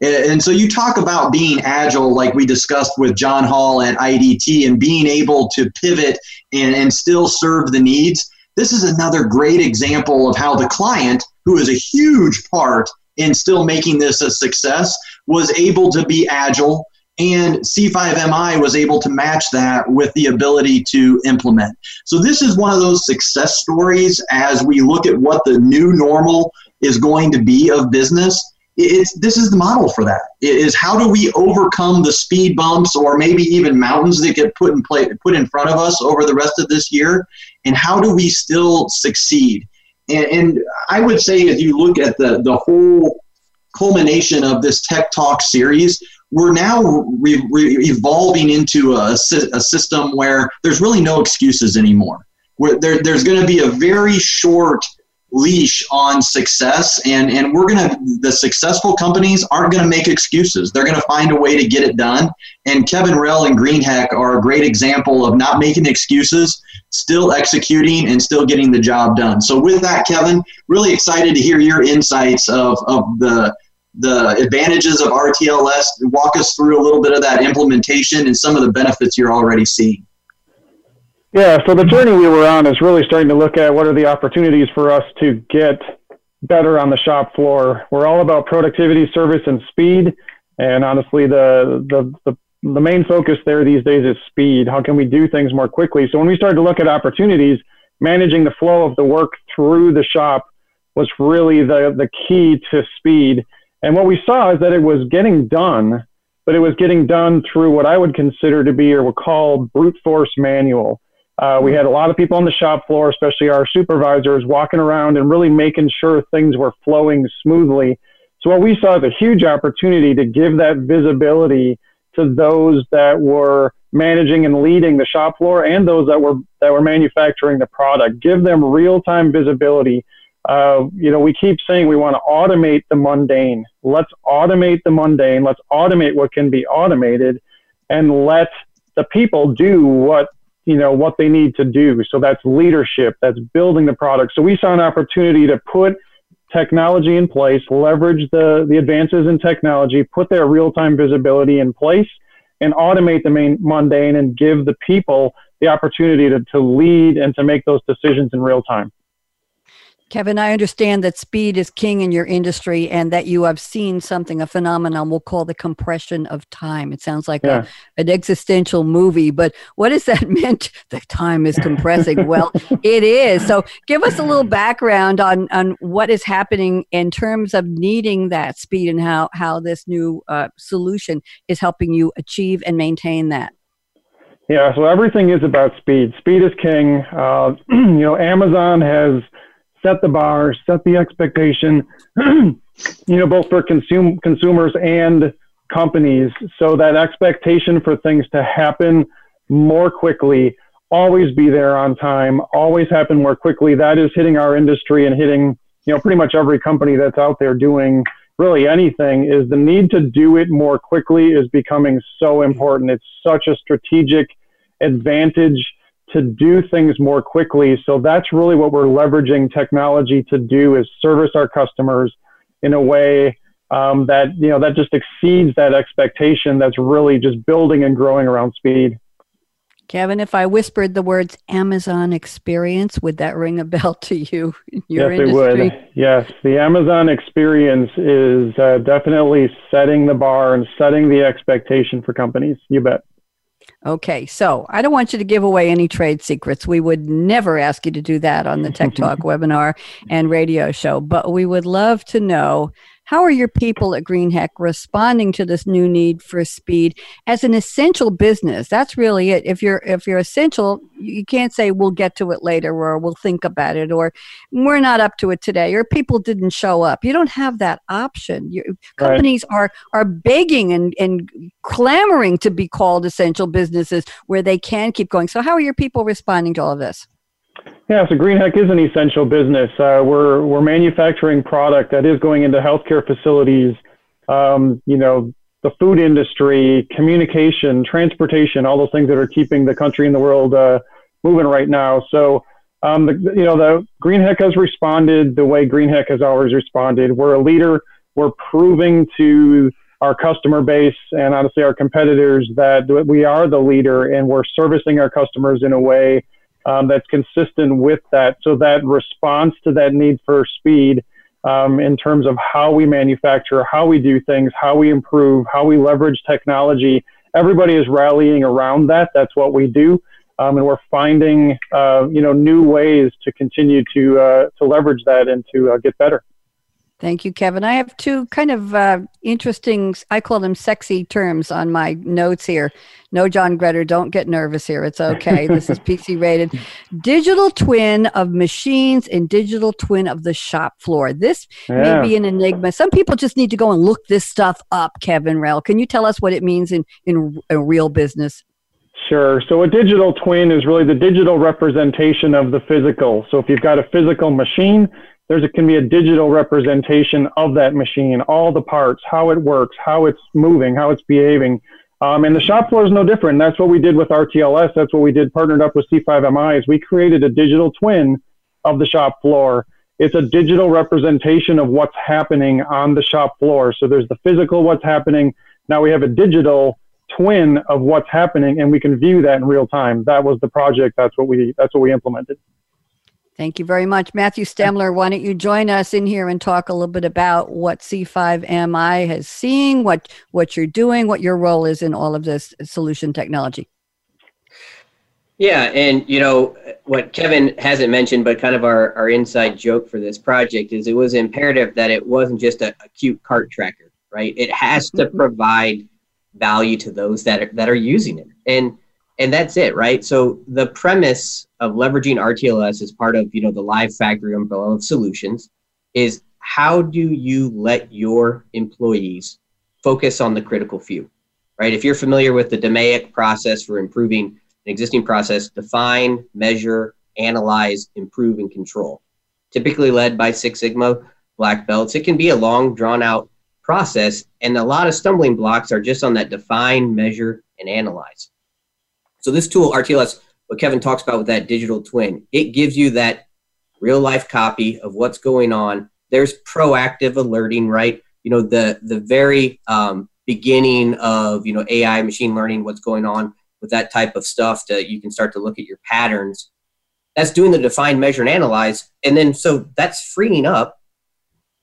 And so you talk about being agile, like we discussed with John Hall at IDT, and being able to pivot and, and still serve the needs. This is another great example of how the client, who is a huge part in still making this a success, was able to be agile, and C5MI was able to match that with the ability to implement. So, this is one of those success stories as we look at what the new normal is going to be of business. It's, this is the model for that. It is how do we overcome the speed bumps or maybe even mountains that get put in play, put in front of us over the rest of this year, and how do we still succeed? And, and I would say, if you look at the the whole culmination of this Tech Talk series, we're now re- re- evolving into a, a system where there's really no excuses anymore. Where there, there's going to be a very short leash on success and and we're to the successful companies aren't going to make excuses. They're going to find a way to get it done. And kevin rell and greenheck are a great example of not making excuses still executing and still getting the job done. So with that kevin really excited to hear your insights of of the the advantages of rtls walk us through a little bit of that implementation and some of the benefits you're already seeing yeah, so the journey we were on is really starting to look at what are the opportunities for us to get better on the shop floor. We're all about productivity, service, and speed. And honestly, the, the, the, the main focus there these days is speed. How can we do things more quickly? So when we started to look at opportunities, managing the flow of the work through the shop was really the, the key to speed. And what we saw is that it was getting done, but it was getting done through what I would consider to be or would call brute force manual. Uh, we had a lot of people on the shop floor, especially our supervisors, walking around and really making sure things were flowing smoothly. So what we saw is a huge opportunity to give that visibility to those that were managing and leading the shop floor and those that were that were manufacturing the product. Give them real-time visibility. Uh, you know, we keep saying we want to automate the mundane. Let's automate the mundane. Let's automate what can be automated, and let the people do what you know what they need to do so that's leadership that's building the product so we saw an opportunity to put technology in place leverage the the advances in technology put their real-time visibility in place and automate the main mundane and give the people the opportunity to, to lead and to make those decisions in real time Kevin, I understand that speed is king in your industry and that you have seen something, a phenomenon we'll call the compression of time. It sounds like yeah. a, an existential movie, but what does that meant? The time is compressing. well, it is. So give us a little background on, on what is happening in terms of needing that speed and how, how this new uh, solution is helping you achieve and maintain that. Yeah, so everything is about speed. Speed is king. Uh, you know, Amazon has – set the bar, set the expectation, you know, both for consume, consumers and companies. So that expectation for things to happen more quickly, always be there on time, always happen more quickly. That is hitting our industry and hitting, you know, pretty much every company that's out there doing really anything is the need to do it more quickly is becoming so important. It's such a strategic advantage to do things more quickly. So that's really what we're leveraging technology to do is service our customers in a way um, that you know that just exceeds that expectation. That's really just building and growing around speed. Kevin, if I whispered the words Amazon experience, would that ring a bell to you? In your yes, industry? it would. Yes, the Amazon experience is uh, definitely setting the bar and setting the expectation for companies. You bet. Okay, so I don't want you to give away any trade secrets. We would never ask you to do that on the Tech Talk webinar and radio show, but we would love to know how are your people at Greenheck responding to this new need for speed as an essential business? That's really it. If you're if you're essential, you can't say we'll get to it later or we'll think about it or we're not up to it today or people didn't show up. You don't have that option. Your, companies right. are are begging and, and clamoring to be called essential businesses where they can keep going. So how are your people responding to all of this? Yeah, so Greenheck is an essential business. Uh, we're we're manufacturing product that is going into healthcare facilities, um, you know, the food industry, communication, transportation, all those things that are keeping the country and the world uh, moving right now. So, um, the, you know, the Greenheck has responded the way Greenheck has always responded. We're a leader. We're proving to our customer base and honestly our competitors that we are the leader, and we're servicing our customers in a way um, that's consistent with that. So that response to that need for speed um, in terms of how we manufacture, how we do things, how we improve, how we leverage technology. Everybody is rallying around that. That's what we do. Um, and we're finding, uh, you know, new ways to continue to uh, to leverage that and to uh, get better. Thank you, Kevin. I have two kind of uh, interesting, I call them sexy terms on my notes here. No, John Gretter, don't get nervous here. It's okay. this is PC rated. Digital twin of machines and digital twin of the shop floor. This yeah. may be an enigma. Some people just need to go and look this stuff up, Kevin Rell. Can you tell us what it means in, in a real business? Sure. So a digital twin is really the digital representation of the physical. So if you've got a physical machine, there's a, can be a digital representation of that machine, all the parts, how it works, how it's moving, how it's behaving. Um, and the shop floor is no different. That's what we did with RTLS. That's what we did partnered up with C5MI is we created a digital twin of the shop floor. It's a digital representation of what's happening on the shop floor. So there's the physical, what's happening. Now we have a digital twin of what's happening and we can view that in real time. That was the project. That's what we, that's what we implemented. Thank you very much. Matthew Stemler, why don't you join us in here and talk a little bit about what C5MI has seen, what, what you're doing, what your role is in all of this solution technology. Yeah, and you know what Kevin hasn't mentioned, but kind of our, our inside joke for this project is it was imperative that it wasn't just a, a cute cart tracker, right? It has to mm-hmm. provide value to those that are, that are using it. And and that's it, right? So the premise of leveraging RTLS as part of you know the live factory umbrella of solutions is how do you let your employees focus on the critical few, right? If you're familiar with the DMAIC process for improving an existing process, define, measure, analyze, improve, and control. Typically led by Six Sigma black belts, it can be a long, drawn out process, and a lot of stumbling blocks are just on that define, measure, and analyze. So this tool, RTLS, what Kevin talks about with that digital twin, it gives you that real life copy of what's going on. There's proactive alerting, right? You know, the the very um, beginning of you know AI, machine learning, what's going on with that type of stuff. To you can start to look at your patterns. That's doing the define, measure, and analyze, and then so that's freeing up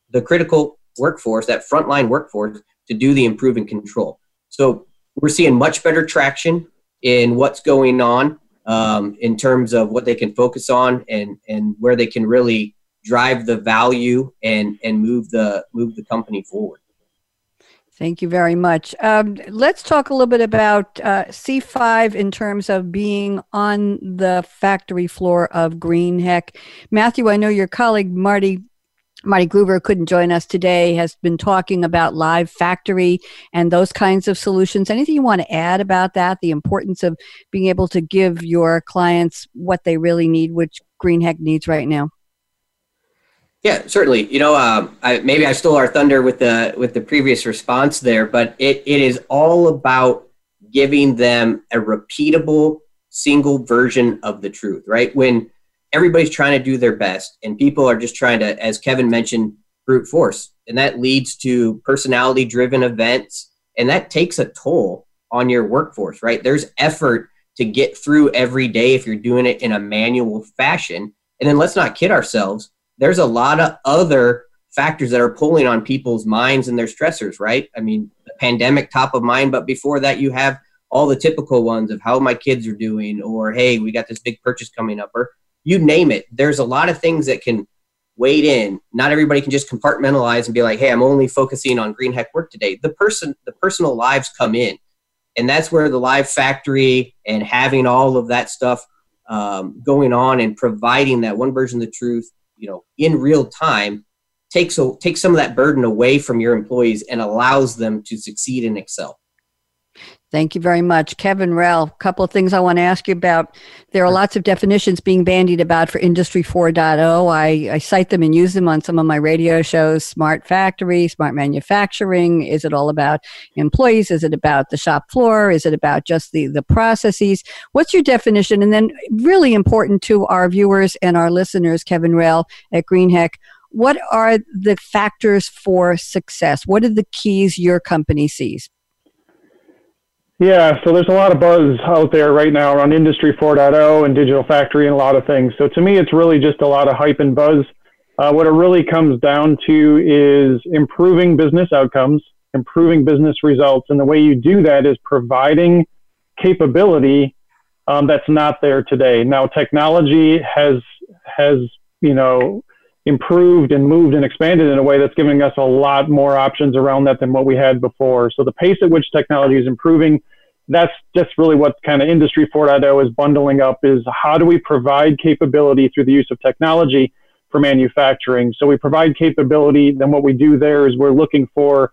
the critical workforce, that frontline workforce, to do the improve and control. So we're seeing much better traction in what's going on um, in terms of what they can focus on and and where they can really drive the value and and move the move the company forward. Thank you very much. Um, let's talk a little bit about uh, C5 in terms of being on the factory floor of Greenheck. Matthew, I know your colleague Marty Marty Gruber couldn't join us today, has been talking about live factory and those kinds of solutions. Anything you want to add about that? The importance of being able to give your clients what they really need, which Greenheck needs right now. Yeah, certainly. You know, um, I, maybe I stole our thunder with the with the previous response there, but it, it is all about giving them a repeatable single version of the truth, right? When everybody's trying to do their best and people are just trying to as kevin mentioned brute force. And that leads to personality driven events and that takes a toll on your workforce right? There's effort to get through every day if you're doing it in a manual fashion. And then let's not kid ourselves there's a lot of other factors that are pulling on people's minds and their stressors right? I mean the pandemic top of mind but before that you have all the typical ones of how my kids are doing or hey we got this big purchase coming up or you name it. There's a lot of things that can wade in. Not everybody can just compartmentalize and be like, "Hey, I'm only focusing on Greenheck work today." The person, the personal lives come in, and that's where the live factory and having all of that stuff um, going on and providing that one version of the truth, you know, in real time, takes a, takes some of that burden away from your employees and allows them to succeed and excel. Thank you very much. Kevin Rell, a couple of things I want to ask you about. There are lots of definitions being bandied about for Industry 4.0. I, I cite them and use them on some of my radio shows smart factory, smart manufacturing. Is it all about employees? Is it about the shop floor? Is it about just the, the processes? What's your definition? And then, really important to our viewers and our listeners, Kevin Rell at Greenheck, what are the factors for success? What are the keys your company sees? Yeah, so there's a lot of buzz out there right now around Industry 4.0 and Digital Factory and a lot of things. So to me, it's really just a lot of hype and buzz. Uh, what it really comes down to is improving business outcomes, improving business results, and the way you do that is providing capability um, that's not there today. Now, technology has has you know improved and moved and expanded in a way that's giving us a lot more options around that than what we had before. So the pace at which technology is improving, that's just really what kind of industry 4.0 is bundling up is how do we provide capability through the use of technology for manufacturing. So we provide capability, then what we do there is we're looking for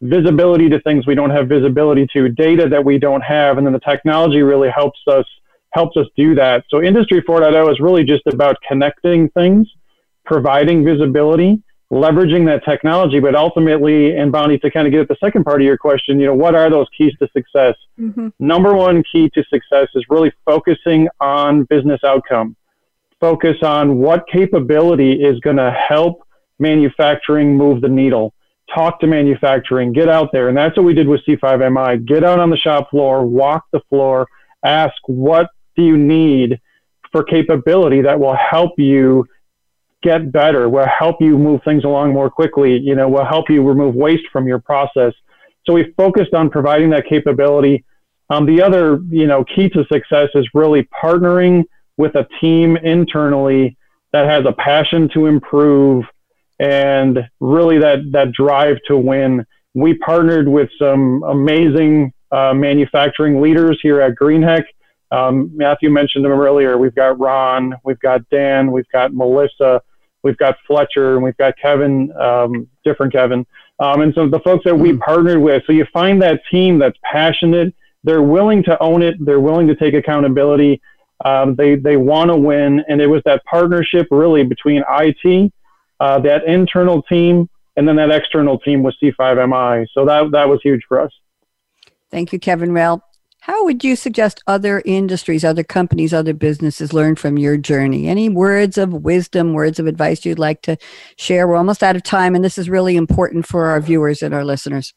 visibility to things we don't have visibility to, data that we don't have, and then the technology really helps us helps us do that. So industry 4.0 is really just about connecting things providing visibility, leveraging that technology, but ultimately, and Bonnie, to kind of get at the second part of your question, you know, what are those keys to success? Mm-hmm. Number one key to success is really focusing on business outcome. Focus on what capability is going to help manufacturing move the needle. Talk to manufacturing, get out there. And that's what we did with C5MI. Get out on the shop floor, walk the floor, ask what do you need for capability that will help you get better, will help you move things along more quickly, you know, will help you remove waste from your process. So we focused on providing that capability. Um, the other, you know, key to success is really partnering with a team internally that has a passion to improve and really that that drive to win. We partnered with some amazing uh, manufacturing leaders here at Greenheck. Um, Matthew mentioned them earlier. We've got Ron, we've got Dan, we've got Melissa, We've got Fletcher and we've got Kevin, um, different Kevin. Um, and so the folks that we hmm. partnered with, so you find that team that's passionate, they're willing to own it, they're willing to take accountability, um, they, they want to win. And it was that partnership really between IT, uh, that internal team, and then that external team with C5MI. So that, that was huge for us. Thank you, Kevin Rell. How would you suggest other industries, other companies, other businesses learn from your journey? Any words of wisdom, words of advice you'd like to share? We're almost out of time, and this is really important for our viewers and our listeners.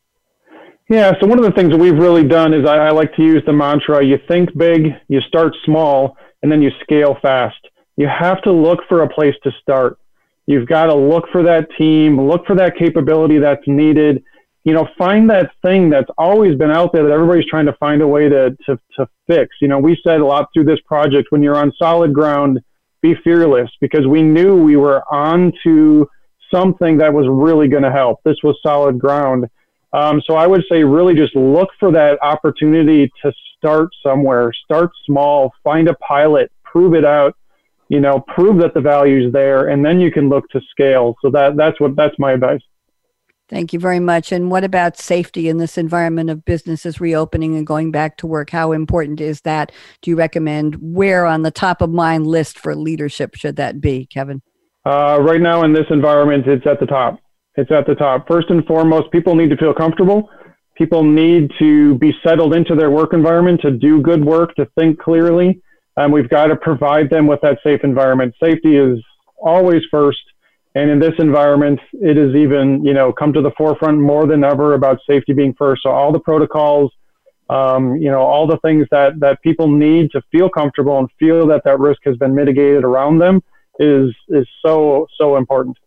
Yeah, so one of the things that we've really done is I, I like to use the mantra you think big, you start small, and then you scale fast. You have to look for a place to start. You've got to look for that team, look for that capability that's needed you know, find that thing that's always been out there that everybody's trying to find a way to, to, to fix. You know, we said a lot through this project when you're on solid ground, be fearless because we knew we were on to something that was really going to help. This was solid ground. Um, so I would say really just look for that opportunity to start somewhere, start small, find a pilot, prove it out, you know, prove that the value is there, and then you can look to scale. So that that's what that's my advice. Thank you very much. And what about safety in this environment of businesses reopening and going back to work? How important is that? Do you recommend where on the top of mind list for leadership should that be, Kevin? Uh, right now in this environment, it's at the top. It's at the top. First and foremost, people need to feel comfortable. People need to be settled into their work environment to do good work, to think clearly. And we've got to provide them with that safe environment. Safety is always first and in this environment, it has even, you know, come to the forefront more than ever about safety being first. So all the protocols, um, you know, all the things that, that people need to feel comfortable and feel that that risk has been mitigated around them is, is so, so important.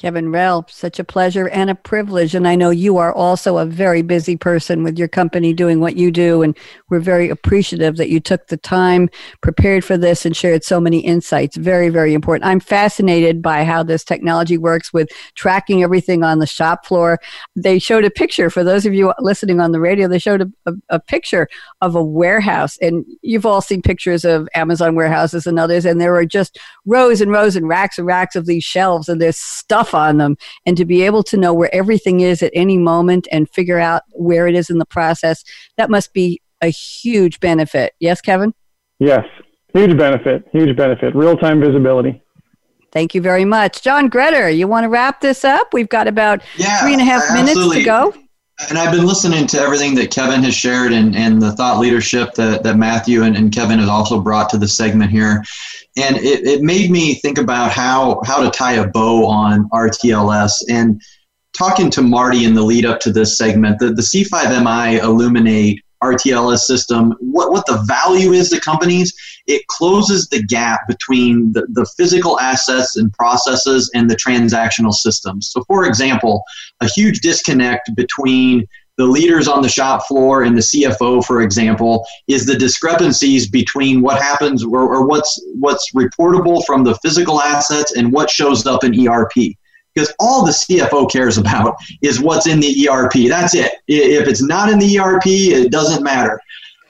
Kevin Rell, such a pleasure and a privilege. And I know you are also a very busy person with your company doing what you do. And we're very appreciative that you took the time, prepared for this, and shared so many insights. Very, very important. I'm fascinated by how this technology works with tracking everything on the shop floor. They showed a picture, for those of you listening on the radio, they showed a, a, a picture of a warehouse. And you've all seen pictures of Amazon warehouses and others. And there are just rows and rows and racks and racks of these shelves, and there's stuff stuff on them and to be able to know where everything is at any moment and figure out where it is in the process, that must be a huge benefit. Yes, Kevin? Yes, huge benefit, huge benefit. Real time visibility. Thank you very much. John Gretter, you want to wrap this up? We've got about yeah, three and a half absolutely. minutes to go. And I've been listening to everything that Kevin has shared and, and the thought leadership that, that Matthew and, and Kevin has also brought to the segment here and it, it made me think about how how to tie a bow on RTLS and talking to Marty in the lead up to this segment, the, the C5MI Illuminate RTLS system, what, what the value is to companies, it closes the gap between the, the physical assets and processes and the transactional systems. So, for example, a huge disconnect between the leaders on the shop floor and the CFO, for example, is the discrepancies between what happens or, or what's what's reportable from the physical assets and what shows up in ERP. Because all the CFO cares about is what's in the ERP. That's it. If it's not in the ERP, it doesn't matter.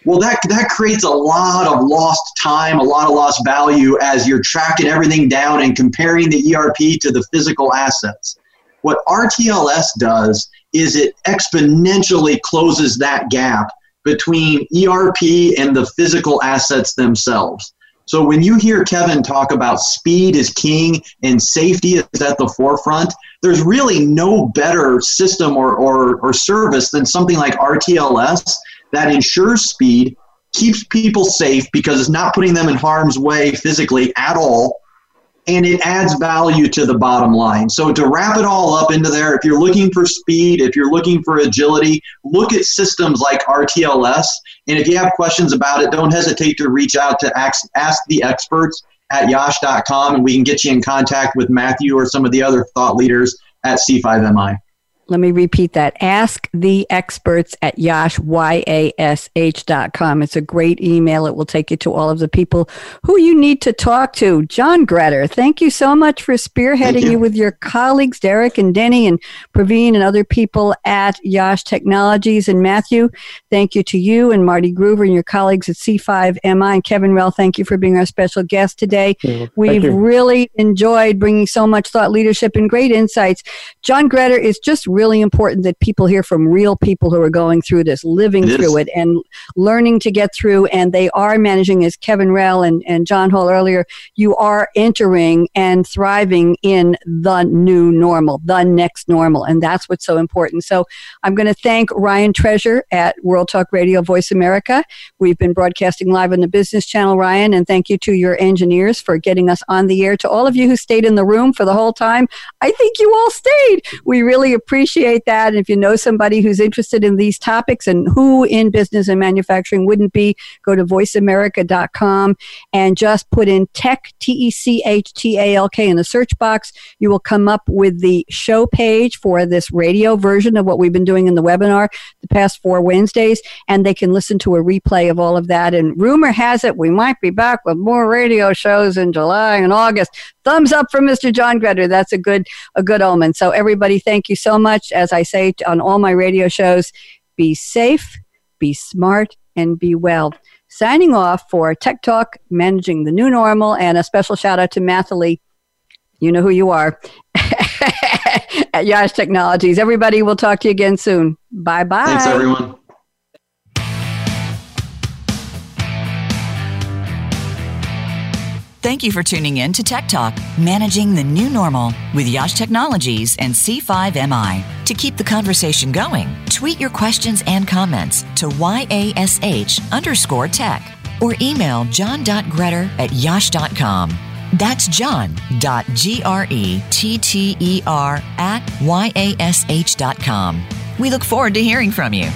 Well, that, that creates a lot of lost time, a lot of lost value as you're tracking everything down and comparing the ERP to the physical assets. What RTLS does is it exponentially closes that gap between ERP and the physical assets themselves. So when you hear Kevin talk about speed is king and safety is at the forefront, there's really no better system or, or, or service than something like RTLS that ensures speed, keeps people safe because it's not putting them in harm's way physically at all, and it adds value to the bottom line. So to wrap it all up into there, if you're looking for speed, if you're looking for agility, look at systems like RTLS. And if you have questions about it, don't hesitate to reach out to ask, ask the experts at yash.com and we can get you in contact with Matthew or some of the other thought leaders at C5MI. Let me repeat that. Ask the experts at Yash, Y-A-S-H dot com. It's a great email. It will take you to all of the people who you need to talk to. John Gretter, thank you so much for spearheading you. you. with your colleagues, Derek and Denny and Praveen and other people at Yash Technologies. And Matthew, thank you to you and Marty Groover and your colleagues at C5MI. And Kevin Rell, thank you for being our special guest today. We've really enjoyed bringing so much thought leadership and great insights. John Gretter is just really really important that people hear from real people who are going through this, living it through it, and learning to get through. And they are managing, as Kevin Rell and, and John Hall earlier, you are entering and thriving in the new normal, the next normal. And that's what's so important. So I'm going to thank Ryan Treasure at World Talk Radio Voice America. We've been broadcasting live on the Business Channel, Ryan, and thank you to your engineers for getting us on the air. To all of you who stayed in the room for the whole time, I think you all stayed. We really appreciate appreciate that. And if you know somebody who's interested in these topics and who in business and manufacturing wouldn't be, go to voiceamerica.com and just put in tech, T E C H T A L K in the search box. You will come up with the show page for this radio version of what we've been doing in the webinar the past four Wednesdays. And they can listen to a replay of all of that. And rumor has it we might be back with more radio shows in July and August. Thumbs up from Mr. John Gretter. That's a good, a good omen. So everybody, thank you so much much, as I say on all my radio shows, be safe, be smart, and be well. Signing off for Tech Talk, Managing the New Normal, and a special shout out to Mathalie. You know who you are at Yash Technologies. Everybody, we'll talk to you again soon. Bye bye. Thanks, everyone. Thank you for tuning in to Tech Talk, Managing the New Normal with Yash Technologies and C5MI. To keep the conversation going, tweet your questions and comments to YASH underscore tech or email john.gretter at yash.com. That's john.gretter at yash.com. We look forward to hearing from you.